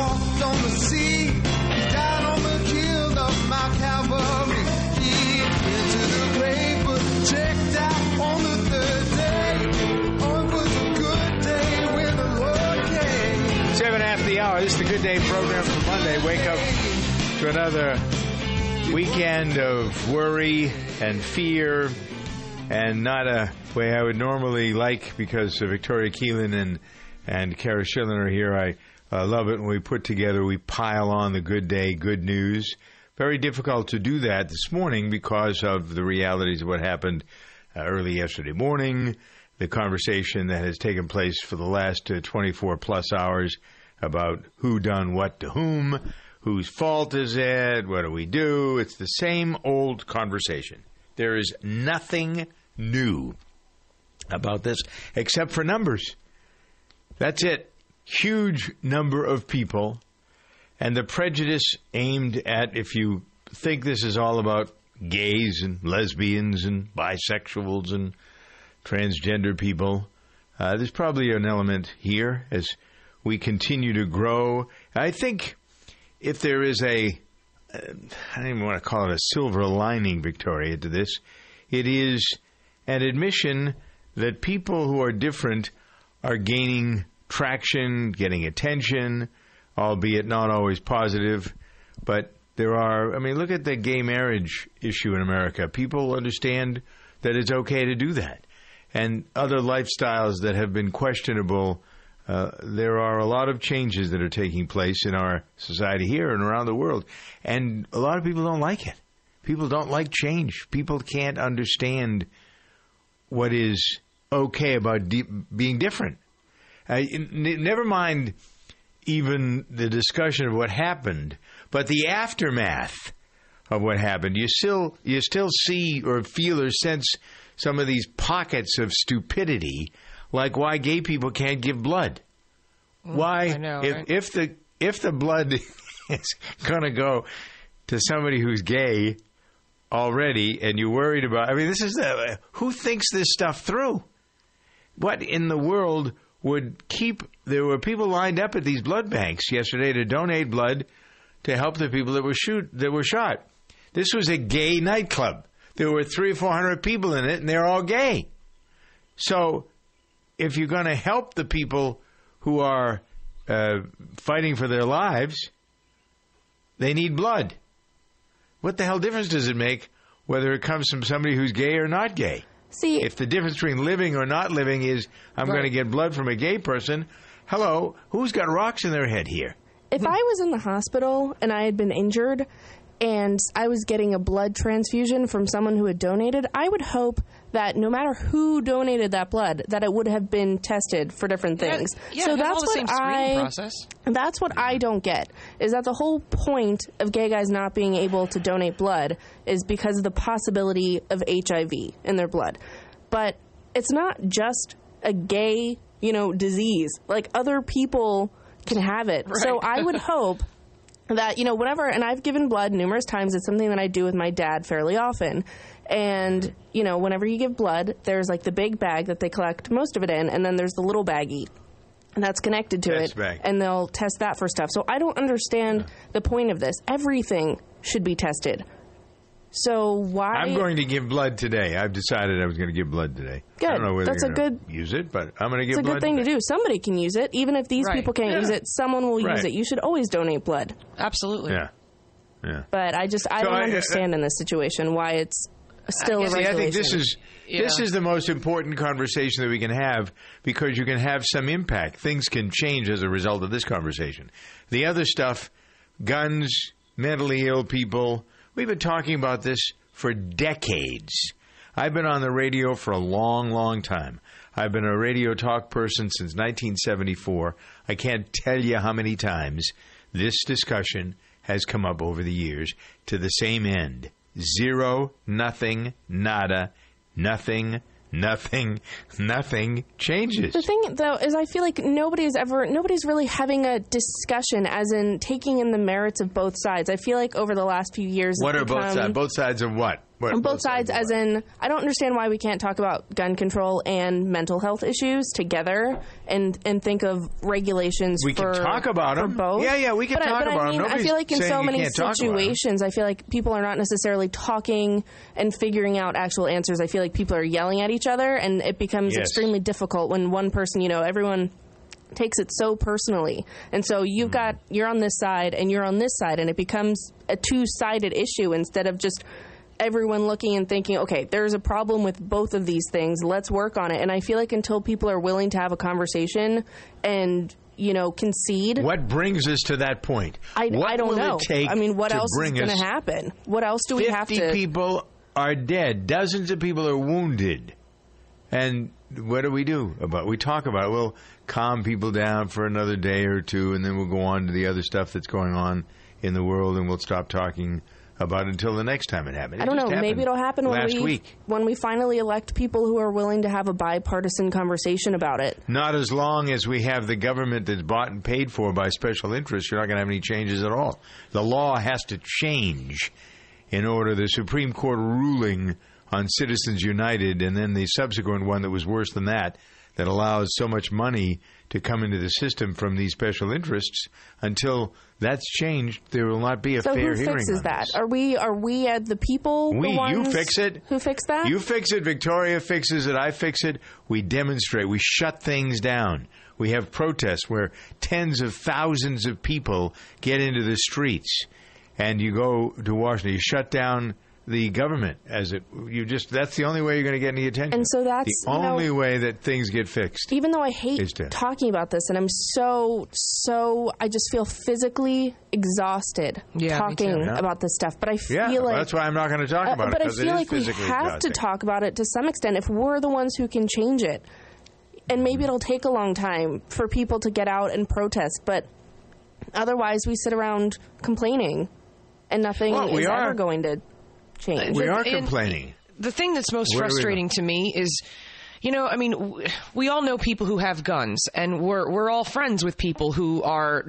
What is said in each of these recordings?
walked on the sea, he died on the hill of Mount Calvary. He went to the grave, but checked out on the third day. It was a good day when the Lord came. Seven after the hour. This is the Good Day program for Monday. Wake up to another weekend of worry and fear, and not a way I would normally like because Victoria Keelan and and Kara Schillen are here. I uh, love it when we put together, we pile on the good day, good news. Very difficult to do that this morning because of the realities of what happened uh, early yesterday morning, the conversation that has taken place for the last uh, 24 plus hours about who done what to whom, whose fault is it, what do we do? It's the same old conversation. There is nothing new about this except for numbers. That's it. Huge number of people, and the prejudice aimed at if you think this is all about gays and lesbians and bisexuals and transgender people, uh, there's probably an element here as we continue to grow. I think if there is a, uh, I don't even want to call it a silver lining, Victoria, to this, it is an admission that people who are different are gaining traction, getting attention, albeit not always positive. But there are, I mean, look at the gay marriage issue in America. People understand that it's okay to do that. And other lifestyles that have been questionable, uh, there are a lot of changes that are taking place in our society here and around the world. And a lot of people don't like it. People don't like change. People can't understand what is okay about di- being different. Uh, n- never mind even the discussion of what happened, but the aftermath of what happened. You still you still see or feel or sense some of these pockets of stupidity, like why gay people can't give blood. why know, if, right? if the if the blood is going to go to somebody who's gay already, and you're worried about. I mean, this is the who thinks this stuff through. What in the world would keep? There were people lined up at these blood banks yesterday to donate blood to help the people that were shoot that were shot. This was a gay nightclub. There were three or four hundred people in it, and they're all gay. So, if you're going to help the people who are uh, fighting for their lives, they need blood. What the hell difference does it make whether it comes from somebody who's gay or not gay? See, If the difference between living or not living is I'm going to get blood from a gay person, hello, who's got rocks in their head here? if hmm. I was in the hospital and I had been injured and I was getting a blood transfusion from someone who had donated, I would hope that no matter who donated that blood, that it would have been tested for different things. Yeah, so that's all the what same screening I process. that's what I don't get. Is that the whole point of gay guys not being able to donate blood is because of the possibility of HIV in their blood. But it's not just a gay, you know, disease. Like other people can have it. So I would hope that you know whenever and I've given blood numerous times. It's something that I do with my dad fairly often. And you know whenever you give blood there's like the big bag that they collect most of it in and then there's the little baggie And that's connected to Test it bag. and they'll test that for stuff. So I don't understand the point of this. Everything should be tested so why I'm going to give blood today. I've decided I was going to give blood today. I Good. don't know whether That's you're a good- use it, but I'm going to give it's a blood good thing to do somebody can use it even if these Right. people can't Yeah. use it someone will Right. use it you should always donate blood Absolutely. Yeah. Yeah. but I just I So don't I- uh, understand in this situation why it's still a See, I think this is this is the most important conversation that we can have because you can have some impact. Things can change as a result of this conversation. The other stuff, guns, mentally ill people, we've been talking about this for decades. I've been on the radio for a long, long time. I've been a radio talk person since 1974. I can't tell you how many times this discussion has come up over the years to the same end. Zero, nothing, nada, nothing, nothing, nothing changes. The thing, though, is I feel like nobody's ever, nobody's really having a discussion, as in taking in the merits of both sides. I feel like over the last few years, What are both sides? Both sides of what? What On both sides, of as in, I don't understand why we can't talk about gun control and mental health issues together, and and think of regulations. We can talk about for 'em. both. Yeah, yeah, we can but I, talk but about I 'em. mean, I Nobody's feel like in so many can't talk about 'em. situations, I feel like people are not necessarily talking and figuring out actual answers. I feel like people are yelling at each other, and it becomes Yes. extremely difficult when one person, you know, everyone takes it so personally. And so you've Hmm. got you're on this side and you're on this side and it becomes a two-sided issue instead of just everyone looking and thinking, okay, there's a problem with both of these things. Let's work on it. And I feel like until people are willing to have a conversation and you know concede, What brings us to that point? I, I don't know. I mean, what else is going to happen? What else do we have 50 to? people are dead. Dozens of people are wounded. And what do we do about? We talk about. It. We'll calm people down for another day or two, and then we'll go on to the other stuff that's going on in the world, and we'll stop talking about until the next time it happens. I don't know. Maybe it'll happen when last we week. when we finally elect people who are willing to have a bipartisan conversation about it. Not as long as we have the government that's bought and paid for by special interests, you're not going to have any changes at all. The law has to change in order the Supreme Court ruling on Citizens United and then the subsequent one that was worse than that that allows so much money to come into the system from these special interests until that's changed there will not be a So fair who fixes that? this. Are we are we at the people? the We, you fix it. Who fix that? You fix it. Victoria fixes it. I fix it. We demonstrate. We shut things down. We have protests where tens of thousands of people get into the streets, and you go to Washington. You shut down the government as it. You just. That's the only way you're going to get any attention. And so that's, the you know- only way that things get fixed. Even though I hate talking about this, and I'm so so, I just feel physically exhausted Yeah, talking. Yeah. about this stuff. But I feel Yeah, like that's why I'm not going to talk Uh, about it but I feel like we have exhausting. to talk about it to some extent if we're the ones who can change it. And maybe it'll take a long time for people to get out and protest, but otherwise we sit around complaining and nothing Well, we is are- ever going to change. We And- are and- complaining. the thing that's most Where do we go? frustrating to me is you know, I mean, we all know people who have guns, and we're we're all friends with people who are,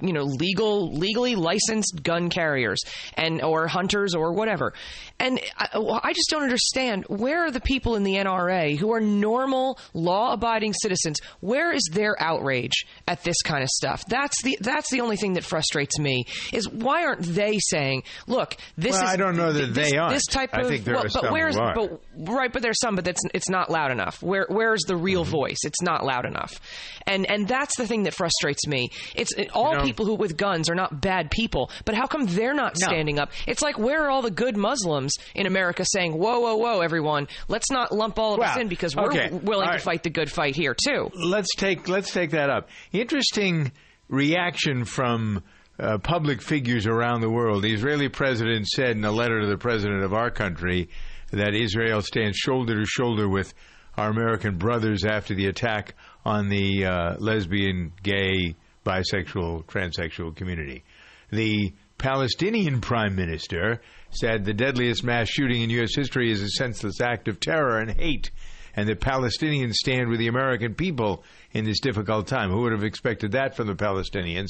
you know, legal, legally licensed gun carriers, and or hunters or whatever. And I, I just don't understand where are the people in the NRA who are normal, law-abiding citizens? Where is their outrage at this kind of stuff? That's the that's the only thing that frustrates me is why aren't they saying, look, this Well, is I don't know that this, they aren't. this type I of think there well, are but where's are. but right but there's some but that's it's not loud enough where where's the real Mm-hmm. voice it's not loud enough and and that's the thing that frustrates me it's it, all know- people who with guns are not bad people but how come they're not No. standing up it's like where are all the good muslims in america saying whoa whoa whoa everyone let's not lump all of us in because we're okay. willing All to fight the good fight here too let's take let's take that up. Interesting reaction from uh, public figures around the world. The Israeli president said in a letter to the president of our country that Israel stands shoulder to shoulder with our American brothers after the attack on the uh, lesbian, gay, bisexual, transsexual community. The Palestinian prime minister said the deadliest mass shooting in U.S. history is a senseless act of terror and hate, and the Palestinians stand with the American people in this difficult time. Who would have expected that from the Palestinians?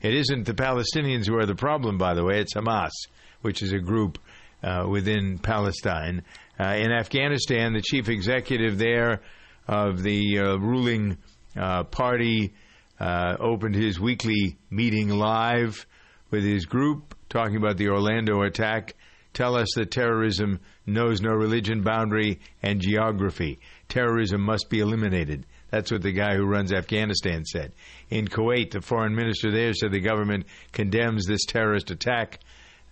It isn't the Palestinians who are the problem, by the way, it's Hamas, which is a group within Palestine. Uh, in Afghanistan, the chief executive there of the uh, ruling uh, party uh, opened his weekly meeting live with his group, talking about the Orlando attack. Tell us that terrorism knows no religion, boundary, and geography. Terrorism must be eliminated. That's what the guy who runs Afghanistan said. In Kuwait, the foreign minister there said the government condemns this terrorist attack,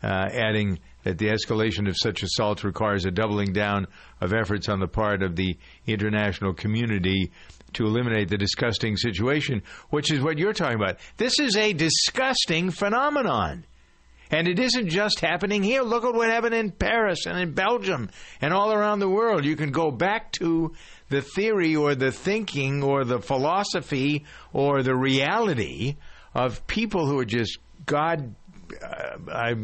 uh, adding, that the escalation of such assaults requires a doubling down of efforts on the part of the international community to eliminate the disgusting situation, which is what you're talking about. This is a disgusting phenomenon. And it isn't just happening here. Look at what happened in Paris and in Belgium and all around the world. You can go back to the theory or the thinking or the philosophy or the reality of people who are just God. Uh, I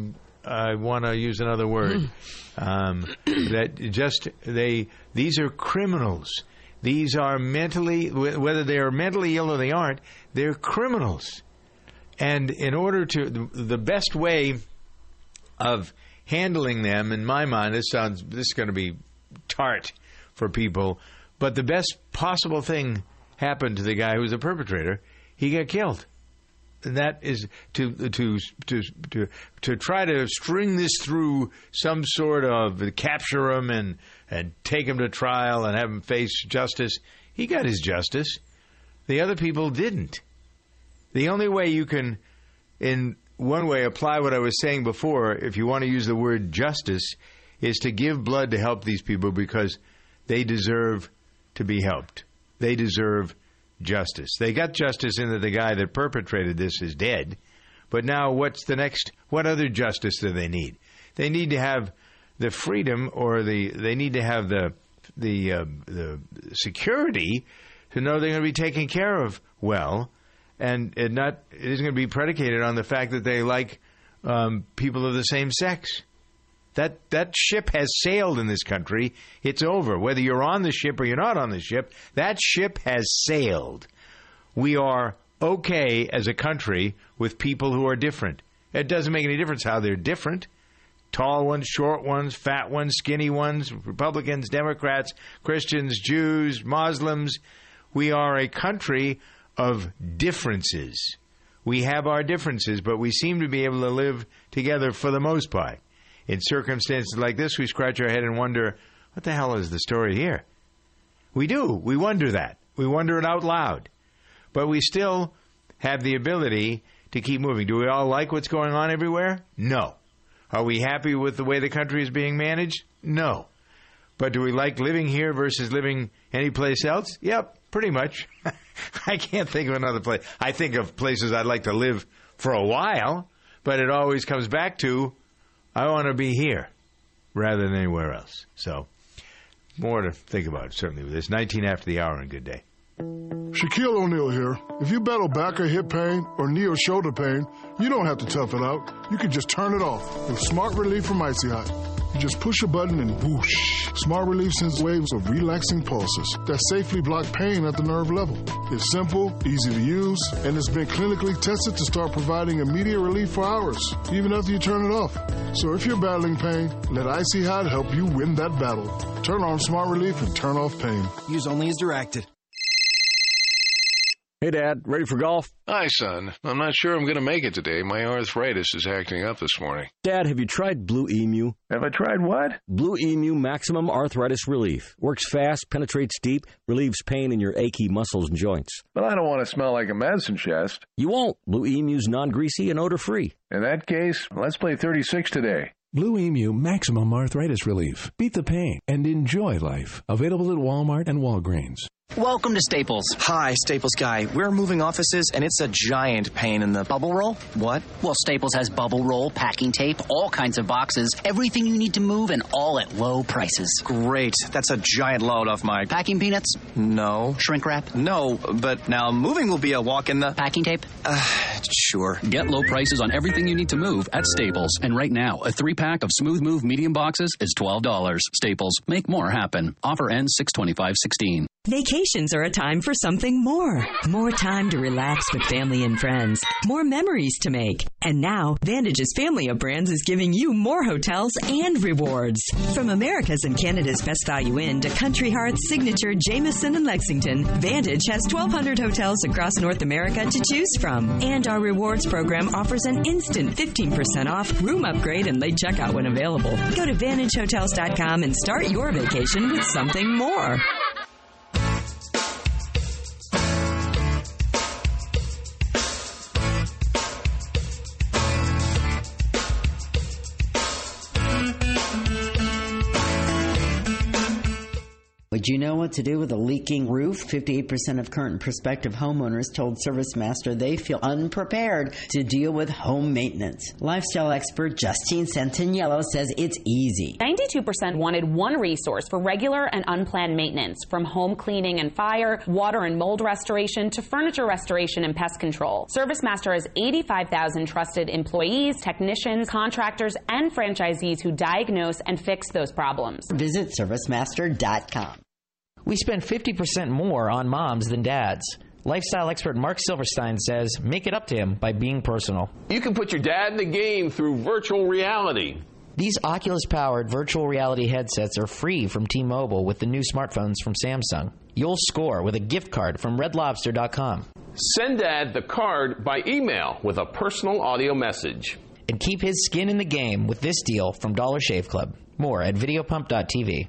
I want to use another word. Um, that just they these are criminals. These are mentally whether they are mentally ill or they aren't. They're criminals. And in order to, the, the best way of handling them, in my mind, this sounds, this is going to be tart for people, but the best possible thing happened to the guy who was the perpetrator. He got killed. And that is to to to to to try to string this through some sort of capture him and and take him to trial and have him face justice. He got his justice. The other people didn't. The only way you can, in one way, apply what I was saying before, if you want to use the word justice, is to give blood to help these people because they deserve to be helped. They deserve justice. They got justice in that the guy that perpetrated this is dead. But now, what's the next? What other justice do they need? They need to have the freedom, or the they need to have the the uh, the security to know they're going to be taken care of well, and it not it isn't going to be predicated on the fact that they like um, people of the same sex. That that ship has sailed in this country. It's over. Whether you're on the ship or you're not on the ship, that ship has sailed. We are okay as a country with people who are different. It doesn't make any difference how they're different. Tall ones, short ones, fat ones, skinny ones, Republicans, Democrats, Christians, Jews, Muslims. We are a country of differences. We have our differences, but we seem to be able to live together for the most part. In circumstances like this, we scratch our head and wonder, what the hell is the story here? We do. We wonder that. We wonder it out loud. But we still have the ability to keep moving. Do we all like what's going on everywhere? No. Are we happy with the way the country is being managed? No. But do we like living here versus living anyplace else? Yep, pretty much. I can't think of another place. I think of places I'd like to live for a while, but it always comes back to I want to be here rather than anywhere else. So, more to think about, certainly, with this. 19 after the hour and a good day. Shaquille O'Neal here. If you battle back or hip pain or knee or shoulder pain, you don't have to tough it out. You can just turn it off with Smart Relief from Icy Hot. You just push a button and whoosh. Smart Relief sends waves of relaxing pulses that safely block pain at the nerve level. It's simple, easy to use, and it's been clinically tested to start providing immediate relief for hours, even after you turn it off. So if you're battling pain, let Icy Hot help you win that battle. Turn on Smart Relief and turn off pain. Use only as directed. Hey, Dad, ready for golf? Hi, son. I'm not sure I'm going to make it today. My arthritis is acting up this morning. Dad, have you tried Blue Emu? Have I tried what? Blue Emu Maximum Arthritis Relief. Works fast, penetrates deep, relieves pain in your achy muscles and joints. But I don't want to smell like a medicine chest. You won't. Blue Emu's non greasy and odor free. In that case, let's play 36 today. Blue Emu Maximum Arthritis Relief. Beat the pain and enjoy life. Available at Walmart and Walgreens. Welcome to Staples. Hi, Staples guy. We're moving offices and it's a giant pain in the Bubble roll? What? Well, Staples has bubble roll, packing tape, all kinds of boxes, everything you need to move, and all at low prices. Great. That's a giant load off my. Packing peanuts? No. Shrink wrap? No, but now moving will be a walk in the. Packing tape? Uh, sure. Get low prices on everything you need to move at Staples. And right now, a three pack of Smooth Move medium boxes is $12. Staples. Make more happen. Offer ends 62516. Vacations are a time for something more. More time to relax with family and friends. More memories to make. And now, Vantage's family of brands is giving you more hotels and rewards. From America's and Canada's Best Value Inn to Country Hearth, Signature, Jameson, and Lexington, Vantage has 1,200 hotels across North America to choose from. And our rewards program offers an instant 15% off, room upgrade, and late checkout when available. Go to VantageHotels.com and start your vacation with something more. Would you know what to do with a leaking roof? 58% of current and prospective homeowners told ServiceMaster they feel unprepared to deal with home maintenance. Lifestyle expert Justine Santaniello says it's easy. 92% wanted one resource for regular and unplanned maintenance, from home cleaning and fire, water and mold restoration, to furniture restoration and pest control. ServiceMaster has 85,000 trusted employees, technicians, contractors, and franchisees who diagnose and fix those problems. Visit ServiceMaster.com. We spend 50% more on moms than dads. Lifestyle expert Mark Silverstein says make it up to him by being personal. You can put your dad in the game through virtual reality. These Oculus powered virtual reality headsets are free from T Mobile with the new smartphones from Samsung. You'll score with a gift card from redlobster.com. Send dad the card by email with a personal audio message. And keep his skin in the game with this deal from Dollar Shave Club. More at videopump.tv.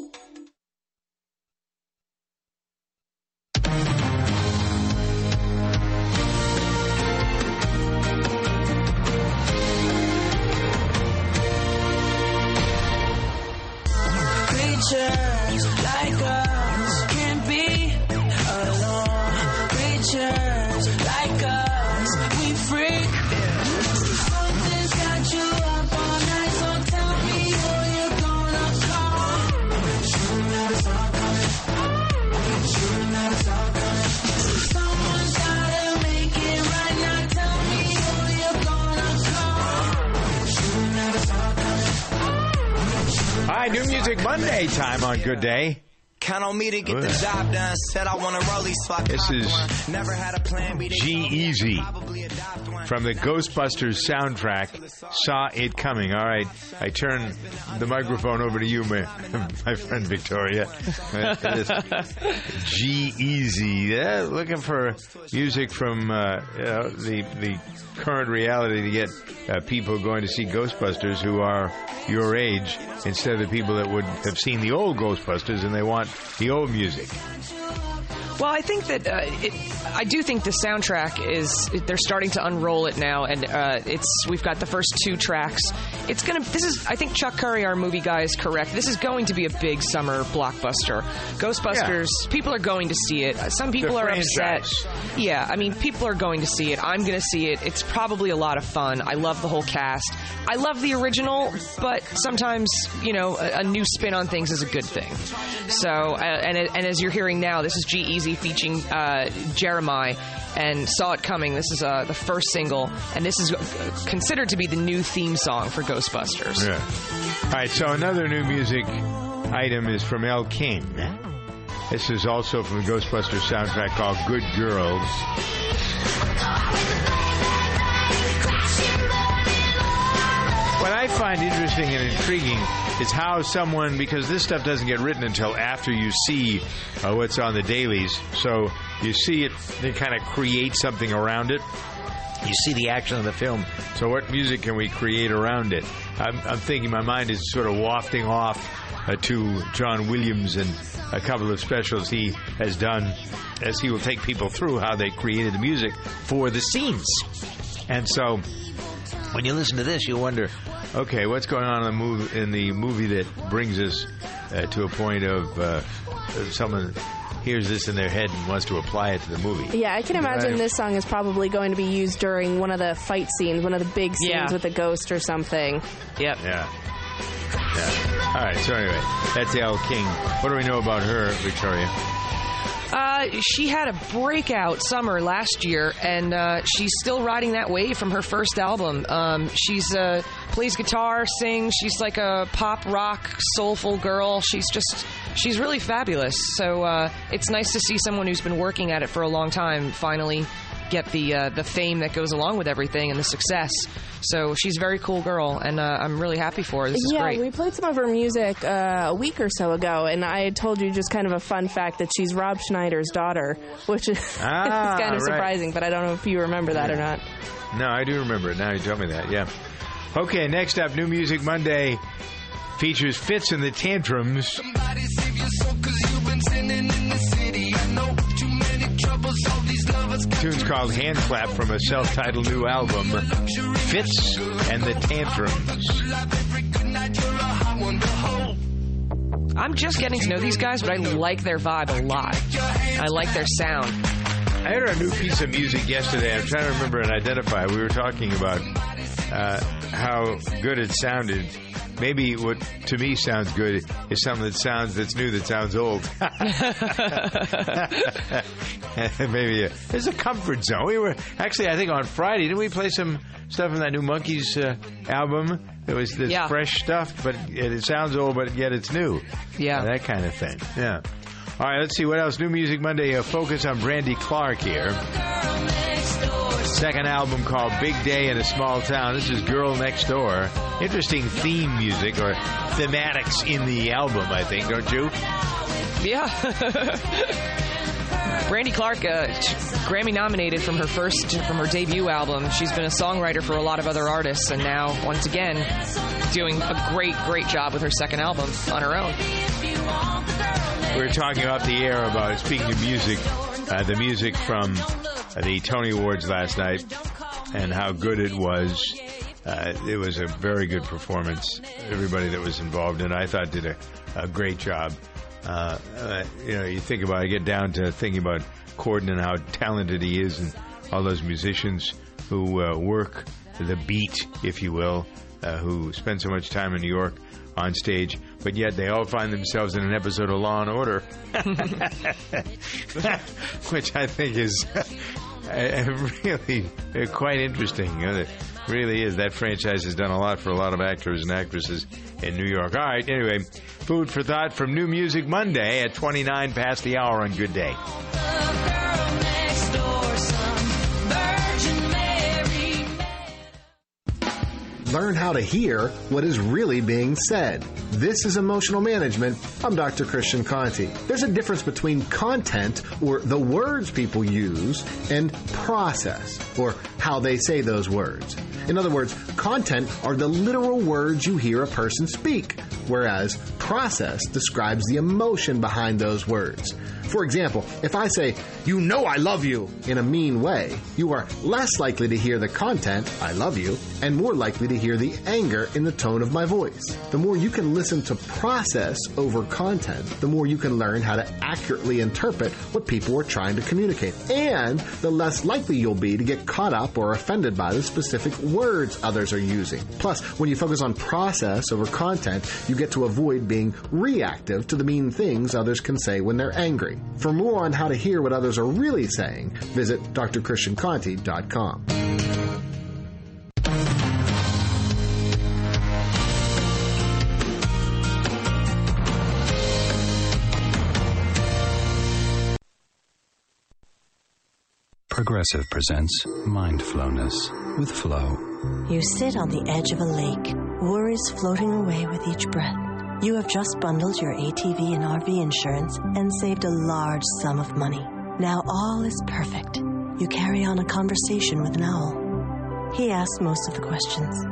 Good Day. Count on me to get the job done. Said I want to rollie, so I This is one. Never had a plan. G told Easy probably adopt one. From the Ghostbusters soundtrack. Saw it coming. All right, I turn the microphone over to you, my, my friend Victoria. G-Eazy. Yeah, looking for music from uh, you know, the the current reality to get uh, people going to see Ghostbusters who are your age instead of the people that would have seen the old Ghostbusters and they want the old music. Well, I think that uh, it, I do think the soundtrack is they're starting to unroll it now, and uh, it's we've got the first two tracks. It's gonna. This is I think Chuck Curry, our movie guy, is correct. This is going to be a big summer blockbuster. Ghostbusters. People are going to see it. Uh, Some people The are franchise. upset. Yeah, I mean, people are going to see it. I'm going to see it. It's probably a lot of fun. I love the whole cast. I love the original, but sometimes you know a, a new spin on things is a good thing. So, uh, and and as you're hearing now, this is G-Eazy featuring uh, Jeremih. And saw it coming. This is uh, the first single, and this is uh, considered to be the new theme song for Ghostbusters. Yeah. All right, so another new music item is from Elle King. This is also from the Ghostbusters soundtrack called Good Girls. Find interesting and intriguing is how someone, because this stuff doesn't get written until after you see uh, what's on the dailies, so you see it, they kind of create something around it. You see the action of the film. So, what music can we create around it? I'm, I'm thinking my mind is sort of wafting off uh, to John Williams and a couple of specials he has done as he will take people through how they created the music for the scenes. And so, when you listen to this, you wonder, okay, what's going on in the movie, in the movie that brings us uh, to a point of uh, someone hears this in their head and wants to apply it to the movie? Yeah, I can imagine Right. this song is probably going to be used during one of the fight scenes, one of the big scenes Yeah. with a ghost or something. Yep. Yeah. Yeah. All right. So anyway, that's Elle King. What do we know about her, Victoria? Uh, she had a breakout summer last year, and uh, she's still riding that wave from her first album. Um, she's uh, plays guitar, sings. She's like a pop rock soulful girl. She's just she's really fabulous. So uh, it's nice to see someone who's been working at it for a long time finally get the uh, the fame that goes along with everything and the success. So she's a very cool girl, and uh, I'm really happy for her. This is yeah, great. we played some of her music uh, a week or so ago, and I had told you just kind of a fun fact that she's Rob Schneider's daughter, which is, Ah, kind of right. surprising, but I don't know if you remember that or not. No, I do remember it. Now you tell me that. Yeah. Okay, next up, New Music Monday features Fitz and the Tantrums. Tune's called Hand Clap from a self-titled new album, Fitz and the Tantrums. I'm just getting to know these guys, but I like their vibe a lot. I like their sound. I heard a new piece of music yesterday. I'm trying to remember and identify. We were talking about uh, how good it sounded. Maybe what to me sounds good is something that sounds that's new that sounds old. Maybe uh, there's a comfort zone. We were actually, I think on Friday, didn't we play some stuff from that new Monkees uh, album? It was this Yeah. fresh stuff, but it, it sounds old, but yet it's new. Yeah, that kind of thing. Yeah. All right, let's see what else. New Music Monday. Uh, focus on Brandy Clark here. Second album called Big Day in a Small Town. This is Girl Next Door. Interesting theme music or thematics in the album, I think, don't you? Yeah. Brandy Clark, uh, Grammy nominated from her first, from her debut album. She's been a songwriter for a lot of other artists, and now, once again, doing a great, great job with her second album on her own. We're talking off the air about, speaking of music, uh, the music from uh, the Tony Awards last night and how good it was. Uh, it was a very good performance. Everybody that was involved in it, I thought, did a, a great job. Uh, uh, you know, you think about it, get down to thinking about Corden and how talented he is and all those musicians who uh, work the beat, if you will, who spend so much time in New York on stage, but yet they all find themselves in an episode of Law and Order, which I think is uh, really uh, quite interesting. It really is. That franchise has done a lot for a lot of actors and actresses in New York. All right, anyway, food for thought from New Music Monday at 29 past the hour on Good Day. Learn how to hear what is really being said. This is emotional management. I'm Dr. Christian Conte. There's a difference between content, or the words people use, and process, or how they say those words. In other words, content are the literal words you hear a person speak, whereas process describes the emotion behind those words. For example, if I say, You know I love you, in a mean way, you are less likely to hear the content, I love you, and more likely to hear the anger in the tone of my voice. The more you can listen to process over content, the more you can learn how to accurately interpret what people are trying to communicate. And the less likely you'll be to get caught up or offended by the specific words others are using. Plus, when you focus on process over content, you get to avoid being reactive to the mean things others can say when they're angry. For more on how to hear what others are really saying, visit drchristianconte.com. Progressive presents Mindflowness with Flo. You sit on the edge of a lake, worries floating away with each breath. You have just bundled your ATV and RV insurance and saved a large sum of money. Now all is perfect. You carry on a conversation with an owl. He asks most of the questions.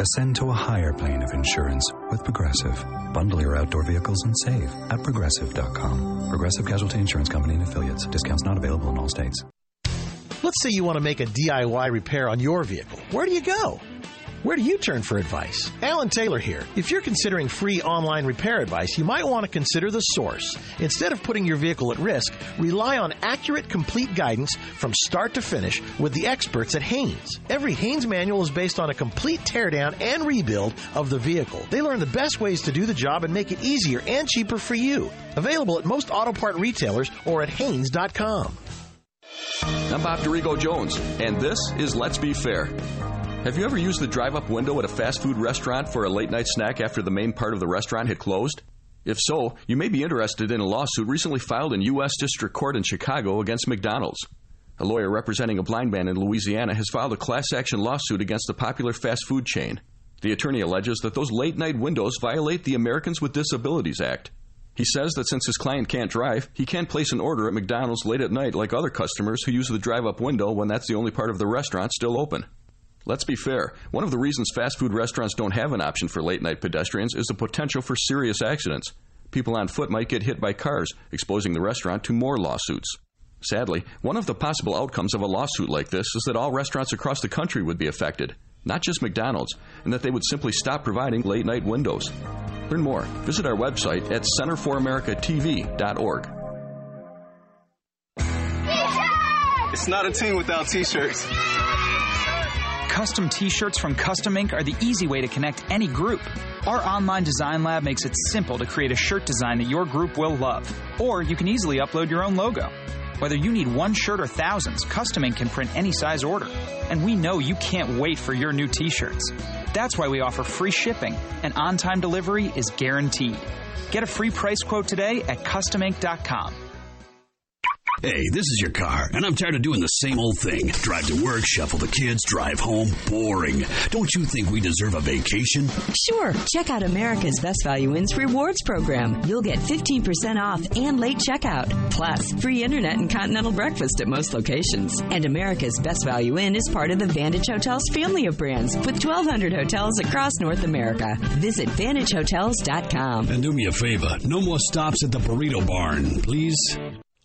Ascend to a higher plane of insurance with Progressive. Bundle your outdoor vehicles and save at progressive.com. Progressive Casualty Insurance Company and affiliates. Discounts not available in all states. Let's say you want to make a DIY repair on your vehicle. Where do you go? Where do you turn for advice? Alan Taylor here. If you're considering free online repair advice, you might want to consider The Source. Instead of putting your vehicle at risk, rely on accurate, complete guidance from start to finish with the experts at Haynes. Every Haynes manual is based on a complete teardown and rebuild of the vehicle. They learn the best ways to do the job and make it easier and cheaper for you. Available at most auto part retailers or at Haynes.com. I'm Bob Dorigo Jones, and this is Let's Be Fair. Have you ever used the drive up window at a fast food restaurant for a late night snack after the main part of the restaurant had closed? If so, you may be interested in a lawsuit recently filed in U.S. District Court in Chicago against McDonald's. A lawyer representing a blind man in Louisiana has filed a class action lawsuit against the popular fast food chain. The attorney alleges that those late night windows violate the Americans with Disabilities Act. He says that since his client can't drive, he can't place an order at McDonald's late at night like other customers who use the drive up window when that's the only part of the restaurant still open. Let's be fair. One of the reasons fast food restaurants don't have an option for late night pedestrians is the potential for serious accidents. People on foot might get hit by cars, exposing the restaurant to more lawsuits. Sadly, one of the possible outcomes of a lawsuit like this is that all restaurants across the country would be affected, not just McDonald's, and that they would simply stop providing late night windows. Learn more. Visit our website at centerforamericatv.org. It's not a team without t-shirts. Custom t-shirts from Custom Ink are the easy way to connect any group. Our online design lab makes it simple to create a shirt design that your group will love. Or you can easily upload your own logo. Whether you need one shirt or thousands, Custom Ink can print any size order. And we know you can't wait for your new t-shirts. That's why we offer free shipping, and on-time delivery is guaranteed. Get a free price quote today at customink.com. Hey, this is your car, and I'm tired of doing the same old thing. Drive to work, shuffle the kids, drive home. Boring. Don't you think we deserve a vacation? Sure. Check out America's Best Value Inns Rewards Program. You'll get 15% off and late checkout. Plus, free internet and continental breakfast at most locations. And America's Best Value Inn is part of the Vantage Hotels family of brands with 1,200 hotels across North America. Visit VantageHotels.com. And do me a favor, no more stops at the Burrito Barn, please.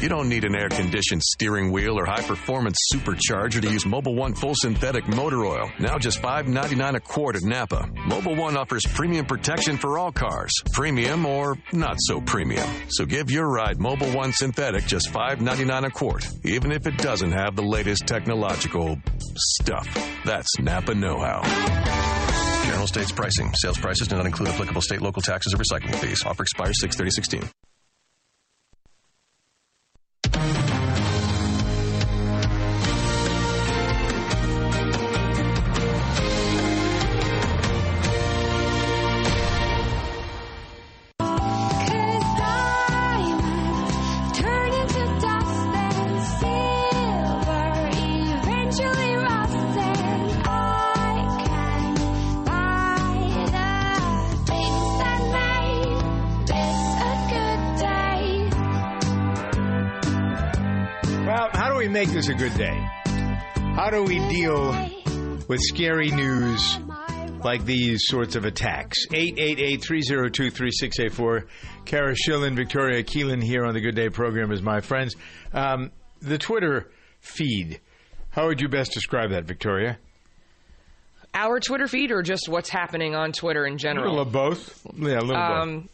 You don't need an air conditioned steering wheel or high performance supercharger to use Mobil 1 full synthetic motor oil, now just $5.99 a quart at Napa. Mobil 1 offers premium protection for all cars, premium or not so premium. So give your ride Mobil 1 synthetic just $5.99 a quart, even if it doesn't have the latest technological stuff. That's Napa Know How. General States pricing. Sales prices do not include applicable state, local taxes, or recycling fees. Offer expires 6 30 16. Make this a good day? How do we deal with scary news like these sorts of attacks? 888-302-3684. Kara Schillen, Victoria Keelan here on the Good Day program as my friends. Um, the Twitter feed. How would you best describe that, Victoria? Our Twitter feed or just what's happening on Twitter in general? A little of both. Yeah, a little of both.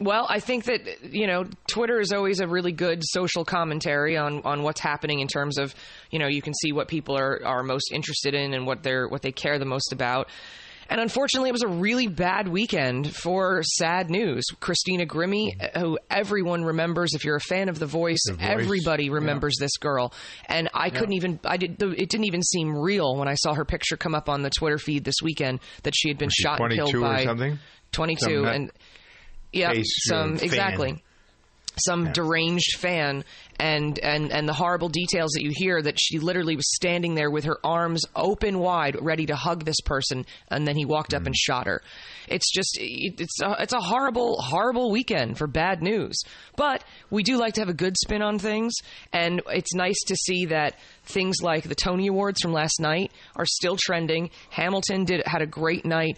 Well, I think that you know Twitter is always a really good social commentary on, on what's happening in terms of you know you can see what people are, are most interested in and what they're what they care the most about. And unfortunately, it was a really bad weekend for sad news. Christina Grimmie, who everyone remembers, if you're a fan of The Voice, Voice, everybody remembers this girl. And I Yeah. couldn't even, I did, it didn't even seem real when I saw her picture come up on the Twitter feed this weekend that she had been Was shot and 22 killed or by something? 22, Some nut and yeah, some fan. exactly. some deranged fan and and and the horrible details that you hear that she literally was standing there with her arms open wide ready to hug this person and then he walked up and mm-hmm. shot her. It's just it's a, it's a horrible horrible weekend for bad news. But we do like to have a good spin on things and it's nice to see that things like the Tony Awards from last night are still trending. Hamilton did had a great night.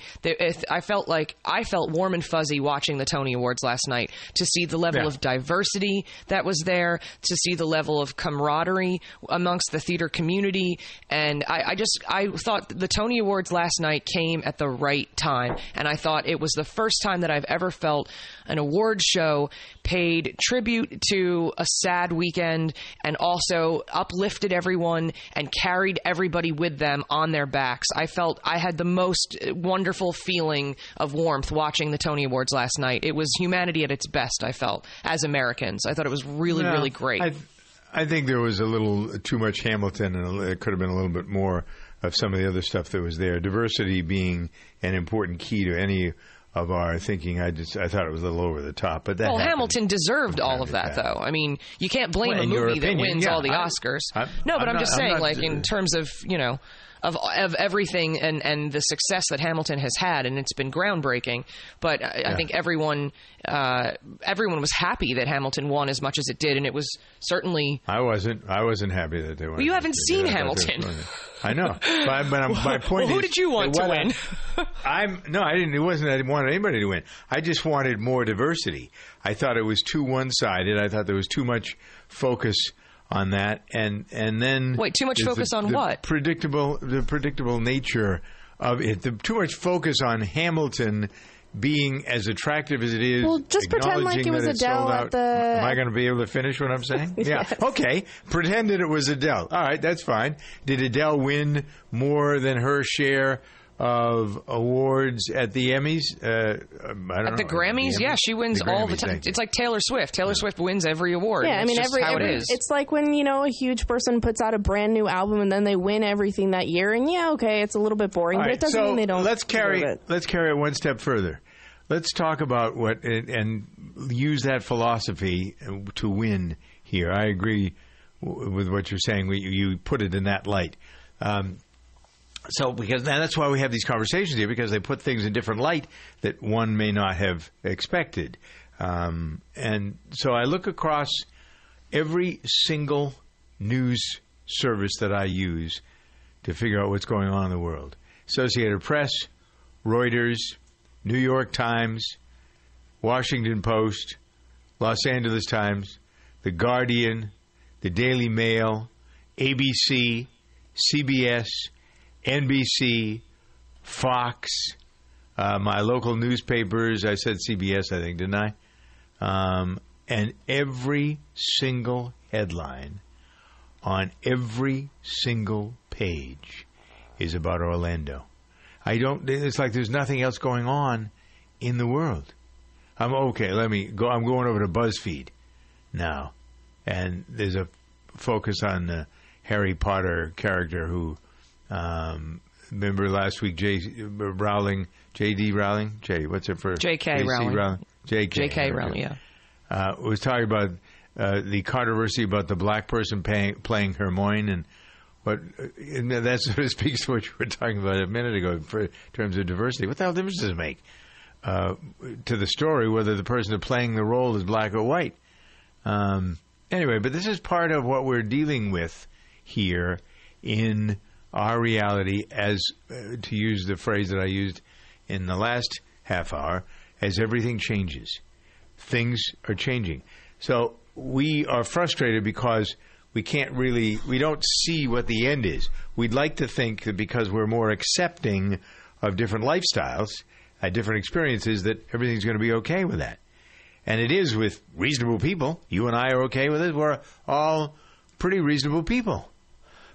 I felt like I felt warm and fuzzy watching the Tony Awards last night to see the level Yeah. of diversity that was there, to see the level of camaraderie amongst the theater community. And I, I just I thought the Tony Awards last night came at the right time. And I thought it was the first time that I've ever felt an award show paid tribute to a sad weekend and also uplifted everyone and carried everybody with them on their backs. I felt I had the most wonderful feeling of warmth watching the Tony Awards last night. It was humanity at its best, I felt, as Americans. I thought it was really, No, really great. I, I think there was a little too much Hamilton, and it could have been a little bit more of some of the other stuff that was there. Diversity being an important key to any of our thinking. I just I thought it was a little over the top, but that well. Hamilton deserved all of that, though. I mean, you can't blame Well, a movie that wins yeah, all the I- Oscars. I'm- no, but I'm I'm, just not- I'm saying, not- like in terms of you know. Of, of everything and, and the success that Hamilton has had, and it's been groundbreaking. But I, I think everyone uh, everyone was happy that Hamilton won as much as it did, and it was certainly I wasn't. I wasn't happy that they won. Well, you haven't seen I Hamilton. I know, but, but I'm- my point Well, who is, did you want to what I- win? I'm no, I didn't. It wasn't. I didn't want anybody to win. I just wanted more diversity. I thought it was too one-sided. I thought there was too much focus on that, and and then Wait, too much focus the- on the what? Predictable, the predictable nature of it. The too much focus on Hamilton being as attractive as it is. Well, just pretend like it was Adele at the- Am I going to be able to finish what I'm saying? Yeah. Yes. Okay. Pretend that it was Adele. All right, that's fine. Did Adele win more than her share of awards at the Emmys? Uh, I don't at the know. Grammys. The yeah, she wins The all the time. It's like Taylor Swift. Taylor Swift wins every award. Yeah, I mean, just every, how every it is. it's like when you know a huge person puts out a brand new album and then they win everything that year, and yeah, okay, it's a little bit boring, All but right, it doesn't so mean they don't. Let's carry it. let's carry it one step further. Let's talk about what and, and use that philosophy to win here. I agree w- with what you're saying. We, you put it in that light. Um, so because that's why we have these conversations here because they put things in different light that one may not have expected. Um, and so I look across every single news service that I use to figure out what's going on in the world. Associated Press, Reuters, New York Times, Washington Post, Los Angeles Times, The Guardian, The Daily Mail, ABC, CBS, NBC, Fox, uh, my local newspapers. I said CBS, I think, didn't I? Um, and every single headline on every single page is about Orlando. I don't. It's like there's nothing else going on in the world. I'm okay. Let me go. I'm going over to BuzzFeed now, and there's a focus on the Harry Potter character who. Um, remember last week, J. Rowling, J.D. Rowling, J. What's it for? J.K. J.C. Rowling. J.K. J.K. Rowling, yeah. Uh, was talking about uh, the controversy about the black person paying, playing Hermione and what and that sort of speaks to what you were talking about a minute ago for, in terms of diversity. What the hell difference does it make uh, to the story whether the person playing the role is black or white? Um, anyway, but this is part of what we're dealing with here in our reality, as uh, to use the phrase that I used in the last half hour, as everything changes things are changing. So we are frustrated because we can't really, we don't see what the end is. We'd like to think that because we're more accepting of different lifestyles, uh, different experiences, that everything's going to be okay with that. And it is with reasonable people. You and I are okay with it. We're all pretty reasonable people.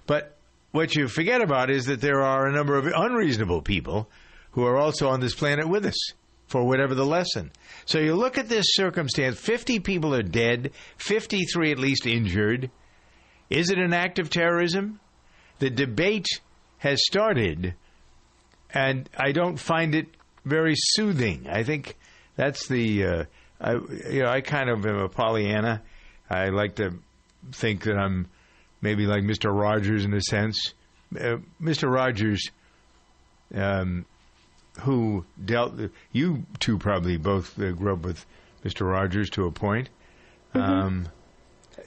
But what you forget about is that there are a number of unreasonable people who are also on this planet with us for whatever the lesson. So you look at this circumstance 50 people are dead, 53 at least injured. Is it an act of terrorism? The debate has started, and I don't find it very soothing. I think that's the uh, I, you know, I kind of am a Pollyanna. I like to think that I'm maybe like Mr. Rogers in a sense. Uh, Mr. Rogers, um, who dealt, you two probably both uh, grew up with Mr. Rogers to a point. Um,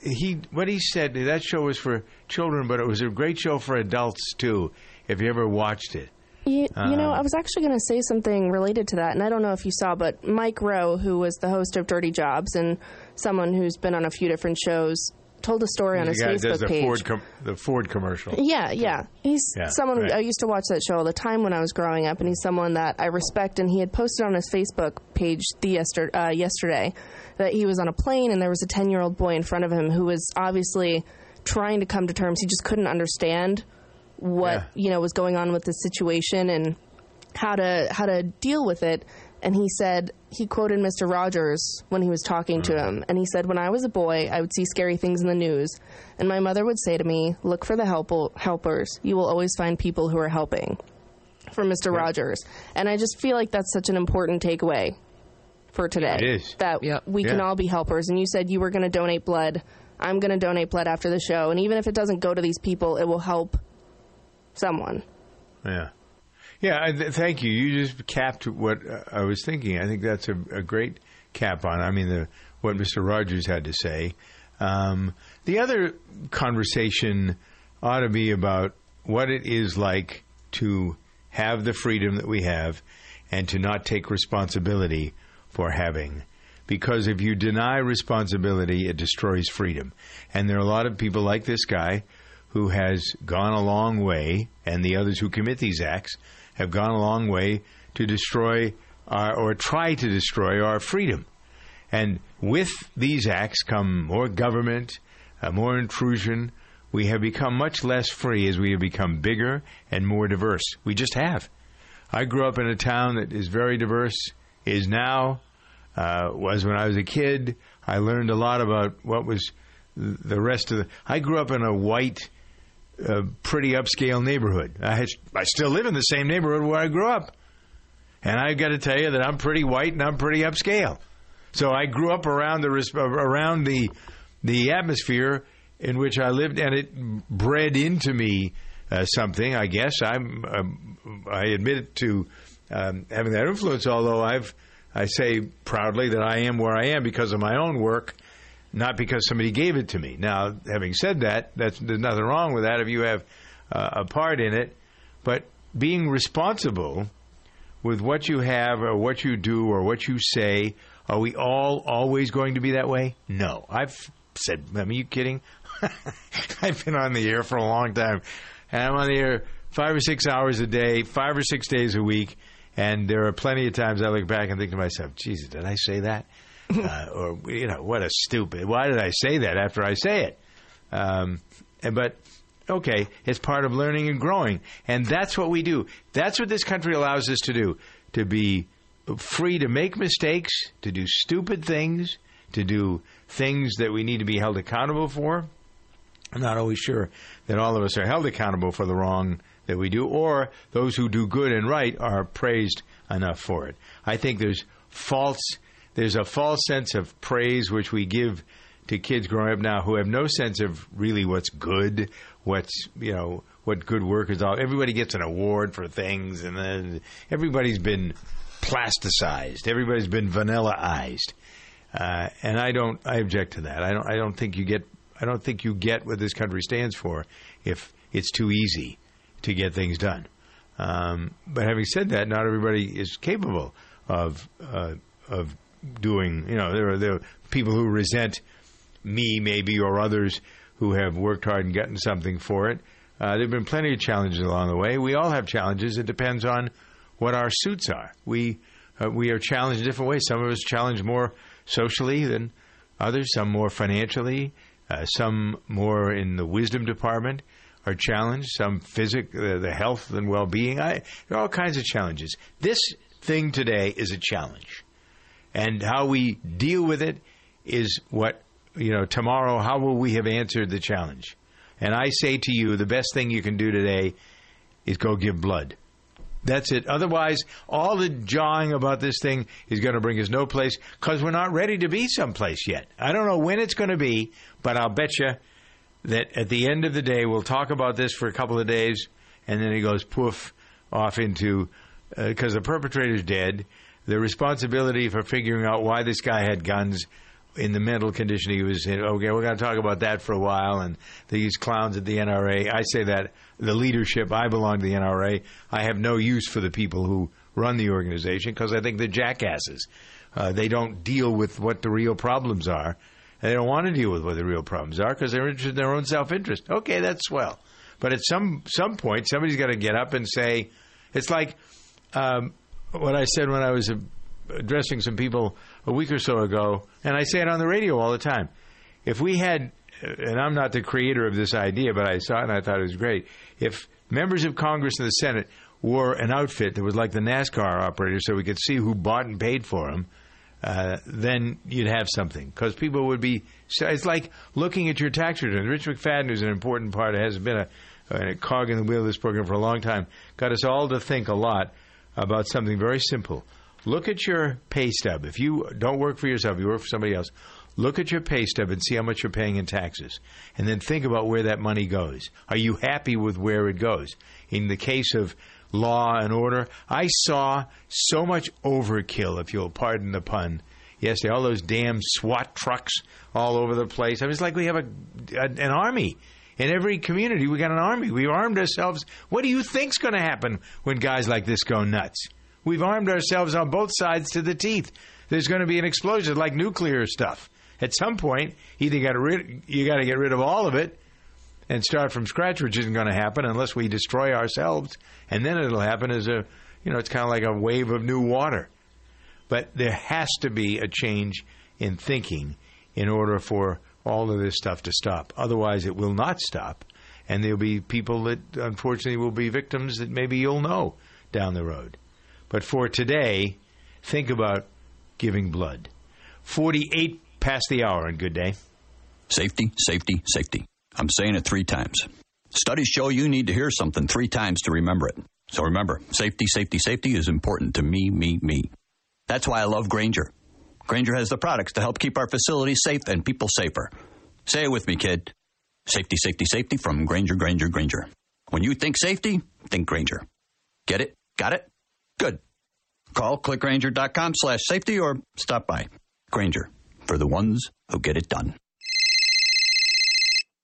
he what he said that show was for children, but it was a great show for adults too. If you ever watched it, You, you know, Um, I was actually going to say something related to that, and I don't know if you saw, but Mike Rowe, who was the host of Dirty Jobs and someone who's been on a few different shows, told a story on his guy that does Facebook the page. Ford com- the Ford commercial. Yeah, yeah. He's Yeah, someone right. I used to watch that show all the time when I was growing up, and he's someone that I respect. And he had posted on his Facebook page the yester- uh, yesterday that he was on a plane and there was a ten year old boy in front of him who was obviously trying to come to terms. He just couldn't understand what you know was going on with the situation and how to how to deal with it. And he said he quoted Mr. Rogers when he was talking to mm-hmm. him, and he said, "When I was a boy, I would see scary things in the news, and my mother would say to me, "Look for the help- helpers. You will always find people who are helping." From Mr. Rogers, and I just feel like that's such an important takeaway for today. It is. that we can Yeah. all be helpers. And you said you were going to donate blood. I'm going to donate blood after the show, and even if it doesn't go to these people, it will help someone. Yeah. Yeah, th- thank you. You just capped what uh, I was thinking. I think that's a, a great cap on. I mean, the, what Mr. Rogers had to say. Um, the other conversation ought to be about what it is like to have the freedom that we have and to not take responsibility for having. Because if you deny responsibility, it destroys freedom. And there are a lot of people like this guy who has gone a long way, and the others who commit these acts have gone a long way to destroy our, or try to destroy our freedom. And with these acts come more government, uh, more intrusion. We have become much less free as we have become bigger and more diverse. We just have. I grew up in a town that is very diverse, is now, uh, was when I was a kid. I learned a lot about what was the rest of the. I grew up in a white, uh, pretty upscale neighborhood. I, had, I still live in the same neighborhood where I grew up. And I've got to tell you that I'm pretty white and I'm pretty upscale. So I grew up around the around the the atmosphere in which I lived, and it bred into me uh, something. I guess I'm um, I admit to um, having that influence. Although I've I say proudly that I am where I am because of my own work, not because somebody gave it to me. Now, having said that, that's there's nothing wrong with that if you have uh, a part in it, but being responsible with what you have or what you do or what you say. Are we all always going to be that way? No. I've said, mean, you kidding? I've been on the air for a long time. And I'm on the air five or six hours a day, five or six days a week. And there are plenty of times I look back and think to myself, Jesus, did I say that? uh, or, you know, what a stupid. Why did I say that after I say it? Um, but okay, it's part of learning and growing. And that's what we do. That's what this country allows us to do to be free to make mistakes, to do stupid things, to do things that we need to be held accountable for. I'm not always sure that all of us are held accountable for the wrong that we do, or those who do good and right are praised enough for it. I think there's false there's a false sense of praise which we give to kids growing up now who have no sense of really what's good, what's you know what good work is all. Everybody gets an award for things, and then everybody's been plasticized. Everybody's been vanillaized, uh, and I don't. I object to that. I don't. I don't think you get. I don't think you get what this country stands for if it's too easy to get things done. Um, but having said that, not everybody is capable of uh, of doing. You know, there are there are people who resent me, maybe, or others who have worked hard and gotten something for it. Uh, there have been plenty of challenges along the way. We all have challenges. It depends on what our suits are. We uh, we are challenged in different ways. Some of us challenged more socially than others. Some more financially. Uh, some more in the wisdom department are challenged. Some physic, the health and well being. There are all kinds of challenges. This thing today is a challenge, and how we deal with it is what you know. Tomorrow, how will we have answered the challenge? And I say to you, the best thing you can do today is go give blood. That's it. Otherwise, all the jawing about this thing is going to bring us no place because we're not ready to be someplace yet. I don't know when it's going to be, but I'll bet you that at the end of the day, we'll talk about this for a couple of days, and then it goes poof off into uh, because the perpetrator's dead. The responsibility for figuring out why this guy had guns in the mental condition he was in. Okay, we're going to talk about that for a while, and these clowns at the NRA. I say that the leadership. I belong to the NRA. I have no use for the people who run the organization because I think they're jackasses. Uh, they don't deal with what the real problems are. They don't want to deal with what the real problems are because they're interested in their own self interest. Okay, that's swell. But at some some point, somebody's got to get up and say, it's like um, what I said when I was addressing some people a week or so ago, and I say it on the radio all the time. If we had, and I'm not the creator of this idea, but I saw it and I thought it was great. If members of Congress and the Senate wore an outfit that was like the NASCAR operator, so we could see who bought and paid for them, uh, then you'd have something because people would be. It's like looking at your tax returns. Rich McFadden, who's an important part, has been a, a cog in the wheel of this program for a long time, got us all to think a lot about something very simple. Look at your pay stub. If you don't work for yourself, you work for somebody else. Look at your pay stub and see how much you're paying in taxes, and then think about where that money goes. Are you happy with where it goes? In the case of law and order. I saw so much overkill, if you'll pardon the pun, yesterday. All those damn SWAT trucks all over the place. I was like, we have a, a an army. In every community, we got an army. We've armed ourselves. What do you think's going to happen when guys like this go nuts? We've armed ourselves on both sides to the teeth. There's going to be an explosion like nuclear stuff. At some point, either got rid, you got to get rid of all of it and start from scratch, which isn't going to happen unless we destroy ourselves, and then it'll happen as a, you know, it's kind of like a wave of new water. But there has to be a change in thinking in order for all of this stuff to stop. Otherwise, it will not stop, and there'll be people that unfortunately will be victims that maybe you'll know down the road. But for today, think about giving blood. 48 past the hour and good day. Safety, safety, safety. I'm saying it three times. Studies show you need to hear something three times to remember it. So remember, safety, safety, safety is important to me, me, me. That's why I love Grainger. Grainger has the products to help keep our facilities safe and people safer. Say it with me, kid. Safety, safety, safety from Grainger, Grainger, Grainger. When you think safety, think Grainger. Get it? Got it? Good. Call clickgrainger.com slash safety or stop by. Grainger, for the ones who get it done.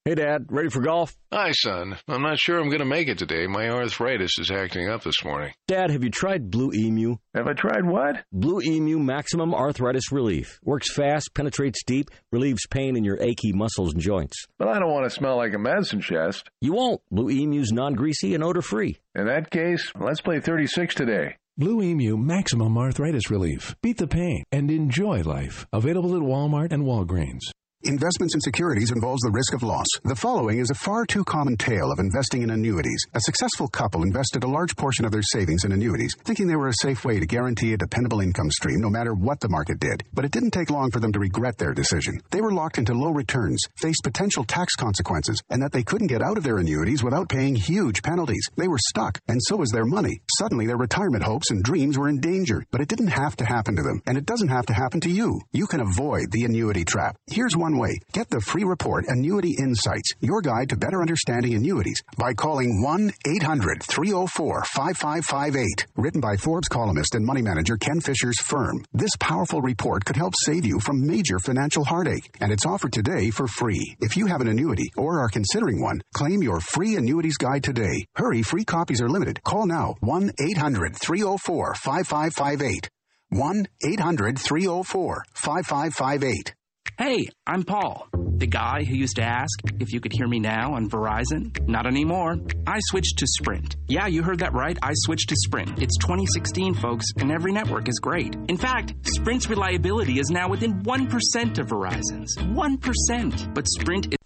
Hey, Dad, ready for golf? Hi, son. I'm not sure I'm going to make it today. My arthritis is acting up this morning. Dad, have you tried Blue Emu? Have I tried what? Blue Emu Maximum Arthritis Relief. Works fast, penetrates deep, relieves pain in your achy muscles and joints. But I don't want to smell like a medicine chest. You won't. Blue Emu's non greasy and odor free. In that case, let's play 36 today. Blue Emu Maximum Arthritis Relief. Beat the pain and enjoy life. Available at Walmart and Walgreens. Investments in securities involves the risk of loss. The following is a far too common tale of investing in annuities. A successful couple invested a large portion of their savings in annuities, thinking they were a safe way to guarantee a dependable income stream no matter what the market did. But it didn't take long for them to regret their decision. They were locked into low returns, faced potential tax consequences, and that they couldn't get out of their annuities without paying huge penalties. They were stuck, and so was their money. Suddenly, their retirement hopes and dreams were in danger. But it didn't have to happen to them, and it doesn't have to happen to you. You can avoid the annuity trap. Here's one way. Get the free report Annuity Insights, your guide to better understanding annuities, by calling 1 800 304 5558. Written by Forbes columnist and money manager Ken Fisher's firm. This powerful report could help save you from major financial heartache, and it's offered today for free. If you have an annuity or are considering one, claim your free annuities guide today. Hurry, free copies are limited. Call now 1 800 304 5558. 1 800 304 5558. Hey, I'm Paul, the guy who used to ask if you could hear me now on Verizon. Not anymore. I switched to Sprint. Yeah, you heard that right. I switched to Sprint. It's 2016, folks, and every network is great. In fact, Sprint's reliability is now within 1% of Verizon's. 1%. But Sprint is.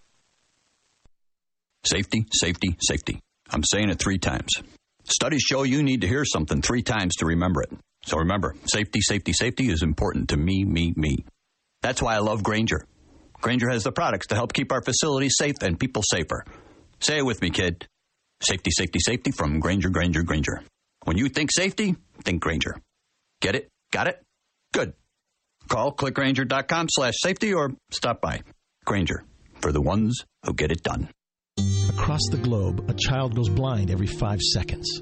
Safety, safety, safety. I'm saying it three times. Studies show you need to hear something three times to remember it. So remember, safety, safety, safety is important to me, me, me. That's why I love Grainger. Grainger has the products to help keep our facilities safe and people safer. Say it with me, kid. Safety, safety, safety from Grainger, Grainger, Grainger. When you think safety, think Grainger. Get it? Got it? Good. Call clickgrainger.com slash safety or stop by. Grainger, for the ones who get it done. Across the globe, a child goes blind every five seconds.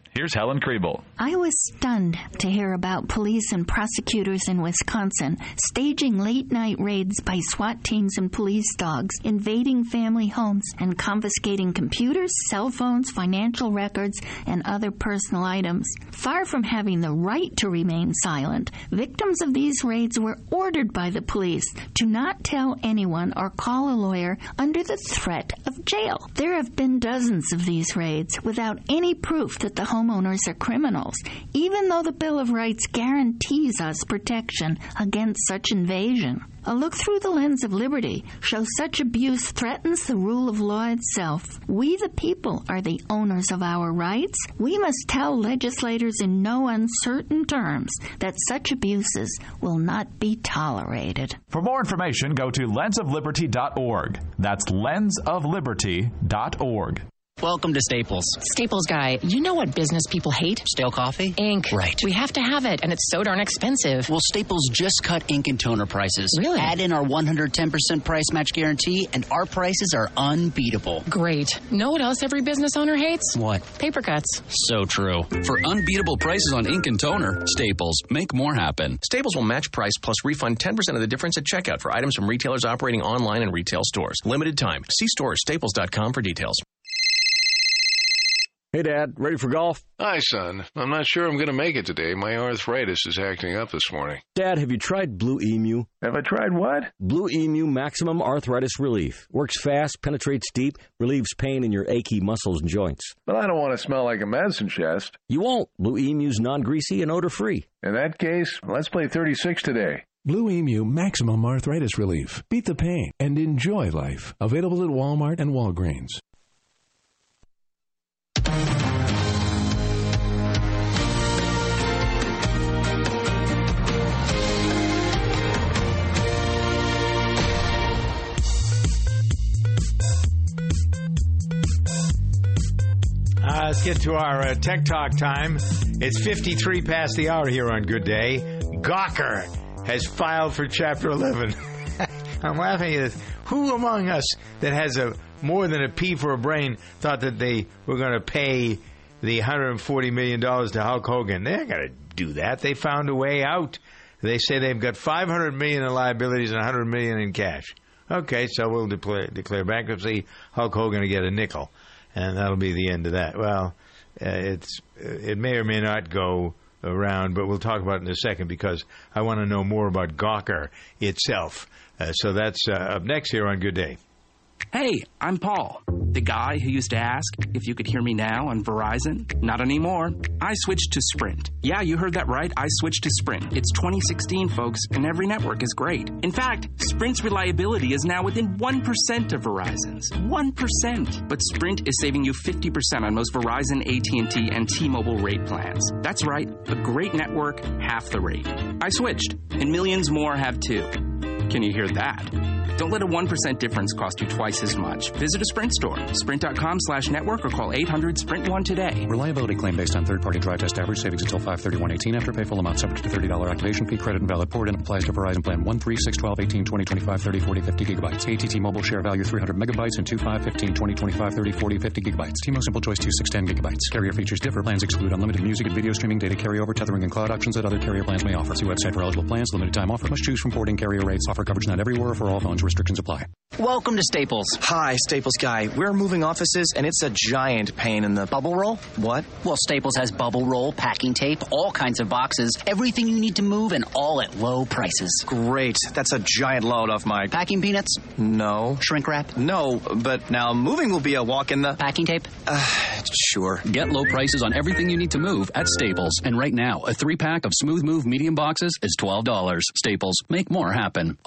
Here's Helen Kriebel. I was stunned to hear about police and prosecutors in Wisconsin staging late night raids by SWAT teams and police dogs, invading family homes and confiscating computers, cell phones, financial records, and other personal items. Far from having the right to remain silent, victims of these raids were ordered by the police to not tell anyone or call a lawyer under the threat of jail. There have been dozens of these raids without any proof that the home homeowners are criminals, even though the Bill of Rights guarantees us protection against such invasion. A look through the lens of liberty shows such abuse threatens the rule of law itself. We, the people, are the owners of our rights. We must tell legislators in no uncertain terms that such abuses will not be tolerated. For more information, go to lensofliberty.org. That's lensofliberty.org. Welcome to Staples. Staples guy, you know what business people hate? Stale coffee? Ink. Right. We have to have it, and it's so darn expensive. Well, Staples just cut ink and toner prices. Really? Add in our 110% price match guarantee, and our prices are unbeatable. Great. Know what else every business owner hates? What? Paper cuts. So true. For unbeatable prices on ink and toner, Staples, make more happen. Staples will match price plus refund 10% of the difference at checkout for items from retailers operating online and retail stores. Limited time. See store staples.com for details. Hey, Dad, ready for golf? Hi, son. I'm not sure I'm going to make it today. My arthritis is acting up this morning. Dad, have you tried Blue Emu? Have I tried what? Blue Emu Maximum Arthritis Relief. Works fast, penetrates deep, relieves pain in your achy muscles and joints. But I don't want to smell like a medicine chest. You won't. Blue Emu's non greasy and odor free. In that case, let's play 36 today. Blue Emu Maximum Arthritis Relief. Beat the pain and enjoy life. Available at Walmart and Walgreens. Uh, let's get to our uh, Tech Talk time. It's 53 past the hour here on Good Day. Gawker has filed for Chapter 11. I'm laughing at this. who among us that has a more than a pea for a brain thought that they were going to pay the 140 million dollars to Hulk Hogan. They're going to do that. They found a way out. They say they've got 500 million in liabilities and 100 million in cash. Okay, so we'll declare, declare bankruptcy. Hulk Hogan will get a nickel and that'll be the end of that. Well, uh, it's it may or may not go around, but we'll talk about it in a second because I want to know more about Gawker itself. Uh, so that's uh, up next here on Good Day. Hey, I'm Paul, the guy who used to ask if you could hear me now on Verizon. Not anymore. I switched to Sprint. Yeah, you heard that right. I switched to Sprint. It's 2016, folks, and every network is great. In fact, Sprint's reliability is now within 1% of Verizon's. 1%. But Sprint is saving you 50% on most Verizon, AT&T, and T-Mobile rate plans. That's right. A great network, half the rate. I switched, and millions more have too. Can you hear that? Don't let a 1% difference cost you twice as much. Visit a Sprint store, sprint.com slash network, or call 800 Sprint 1 today. Reliability claim based on third party dry test average savings until 531.18 after pay full amount subject to $30 activation fee credit and valid port in applies to Verizon plan 1, 3, 6, 12, 18, 20, 25, 30, 40, 50 gigabytes. ATT mobile share value 300 megabytes and 2, 5, 15, 20, 25, 30, 40, 50 gigabytes. T-Mobile Simple Choice 2, 6, 10 gigabytes. Carrier features differ. Plans exclude unlimited music and video streaming, data carryover, tethering, and cloud options that other carrier plans may offer. See website for eligible plans. Limited time offer. Must choose from porting carrier rates. Offer coverage not everywhere for all phones. Restrictions apply. Welcome to Staples. Hi, Staples guy. We're moving offices, and it's a giant pain in the Bubble roll? What? Well, Staples has bubble roll, packing tape, all kinds of boxes, everything you need to move, and all at low prices. Great. That's a giant load off my. Packing peanuts? No. Shrink wrap? No, but now moving will be a walk in the. Packing tape? Uh, Sure. Get low prices on everything you need to move at Staples. And right now, a three pack of Smooth Move medium boxes is $12. Staples. Make more happen.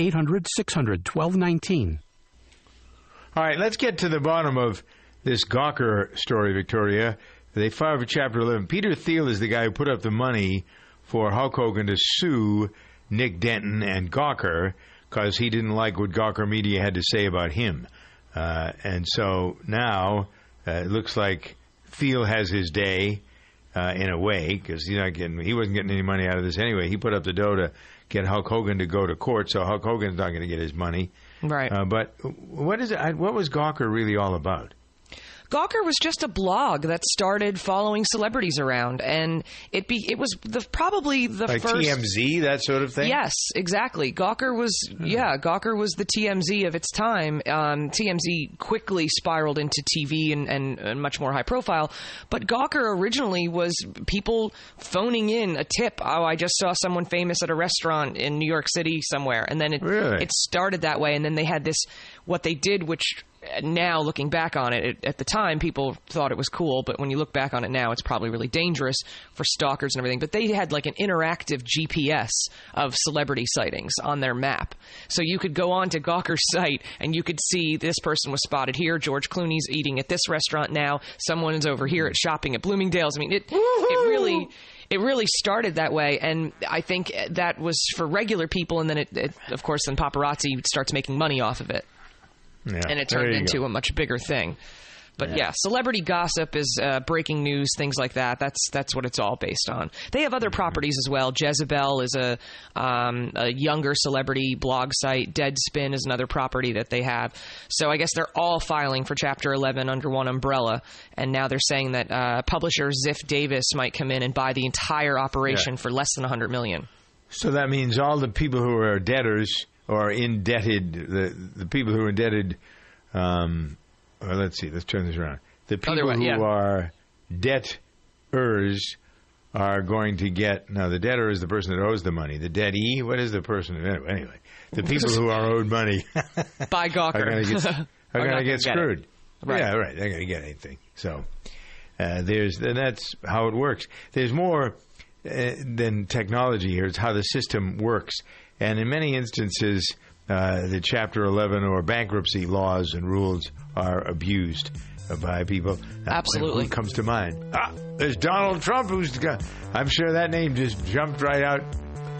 800 600 1219. All right, let's get to the bottom of this Gawker story, Victoria. They filed for Chapter 11. Peter Thiel is the guy who put up the money for Hulk Hogan to sue Nick Denton and Gawker because he didn't like what Gawker Media had to say about him. Uh, and so now uh, it looks like Thiel has his day uh, in a way because he wasn't getting any money out of this anyway. He put up the dough to get Hulk Hogan to go to court, so Hulk Hogan's not going to get his money. Right. Uh, but what is it? What was Gawker really all about? Gawker was just a blog that started following celebrities around, and it be it was the probably the like first TMZ, that sort of thing. Yes, exactly. Gawker was yeah, Gawker was the TMZ of its time. Um, TMZ quickly spiraled into TV and, and, and much more high profile, but Gawker originally was people phoning in a tip. Oh, I just saw someone famous at a restaurant in New York City somewhere, and then it Really? it started that way, and then they had this what they did, which now looking back on it, it, at the time people thought it was cool, but when you look back on it now, it's probably really dangerous for stalkers and everything. But they had like an interactive GPS of celebrity sightings on their map, so you could go on to Gawker's site and you could see this person was spotted here, George Clooney's eating at this restaurant now, someone is over here at shopping at Bloomingdale's. I mean, it it really it really started that way, and I think that was for regular people, and then it, it of course, then paparazzi starts making money off of it, Yeah, and it turned into go. a much bigger thing. But Yeah. yeah. celebrity gossip is uh, breaking news, things like that. That's that's what it's all based on. They have other properties as well. Jezebel is a um, a younger celebrity blog site. Deadspin is another property that they have. So I guess they're all filing for Chapter 11 under one umbrella. And now they're saying that uh, publisher Ziff Davis might come in and buy the entire operation for less than 100 million. So that means all the people who are debtors or indebted, the the people who are indebted. Um, or let's see, let's turn this around. The people way, who yeah. are debtors are going to get. now. the debtor is the person that owes the money. The debtee, what is the person? Anyway, the people who are owed money By Gawker. are going to get, are Are gonna get gonna get screwed. Right. Yeah, right. They're going to get anything. So uh, there's that's how it works. There's more uh, than technology here. It's how the system works, and in many instances, uh, the Chapter 11 or bankruptcy laws and rules are abused by people. Absolutely. Who comes to mind? Ah, there's Donald Trump, who's. I'm sure that name just jumped right out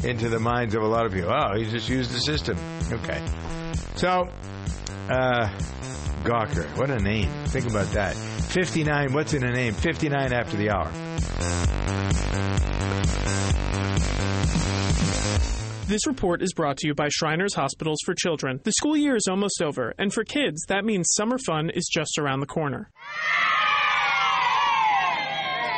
into the minds of a lot of people. Oh, he just used the system. Okay, so. Uh, Gawker. What a name. Think about that. 59. What's in a name? 59 after the hour. This report is brought to you by Shriners Hospitals for Children. The school year is almost over, and for kids, that means summer fun is just around the corner.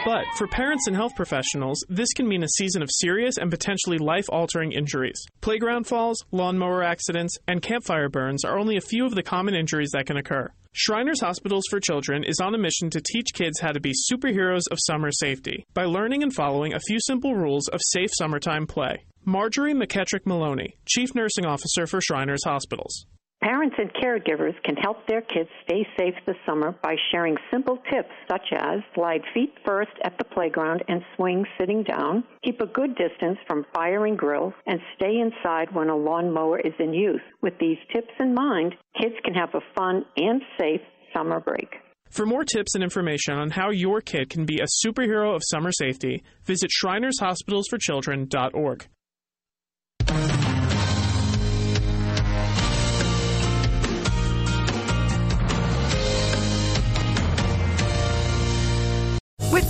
But for parents and health professionals, this can mean a season of serious and potentially life altering injuries. Playground falls, lawnmower accidents, and campfire burns are only a few of the common injuries that can occur. Shriners Hospitals for Children is on a mission to teach kids how to be superheroes of summer safety by learning and following a few simple rules of safe summertime play. Marjorie McKetrick Maloney, Chief Nursing Officer for Shriners Hospitals. Parents and caregivers can help their kids stay safe this summer by sharing simple tips such as slide feet first at the playground and swing sitting down, keep a good distance from fire and grills, and stay inside when a lawnmower is in use. With these tips in mind, kids can have a fun and safe summer break. For more tips and information on how your kid can be a superhero of summer safety, visit ShrinersHospitalsForChildren.org.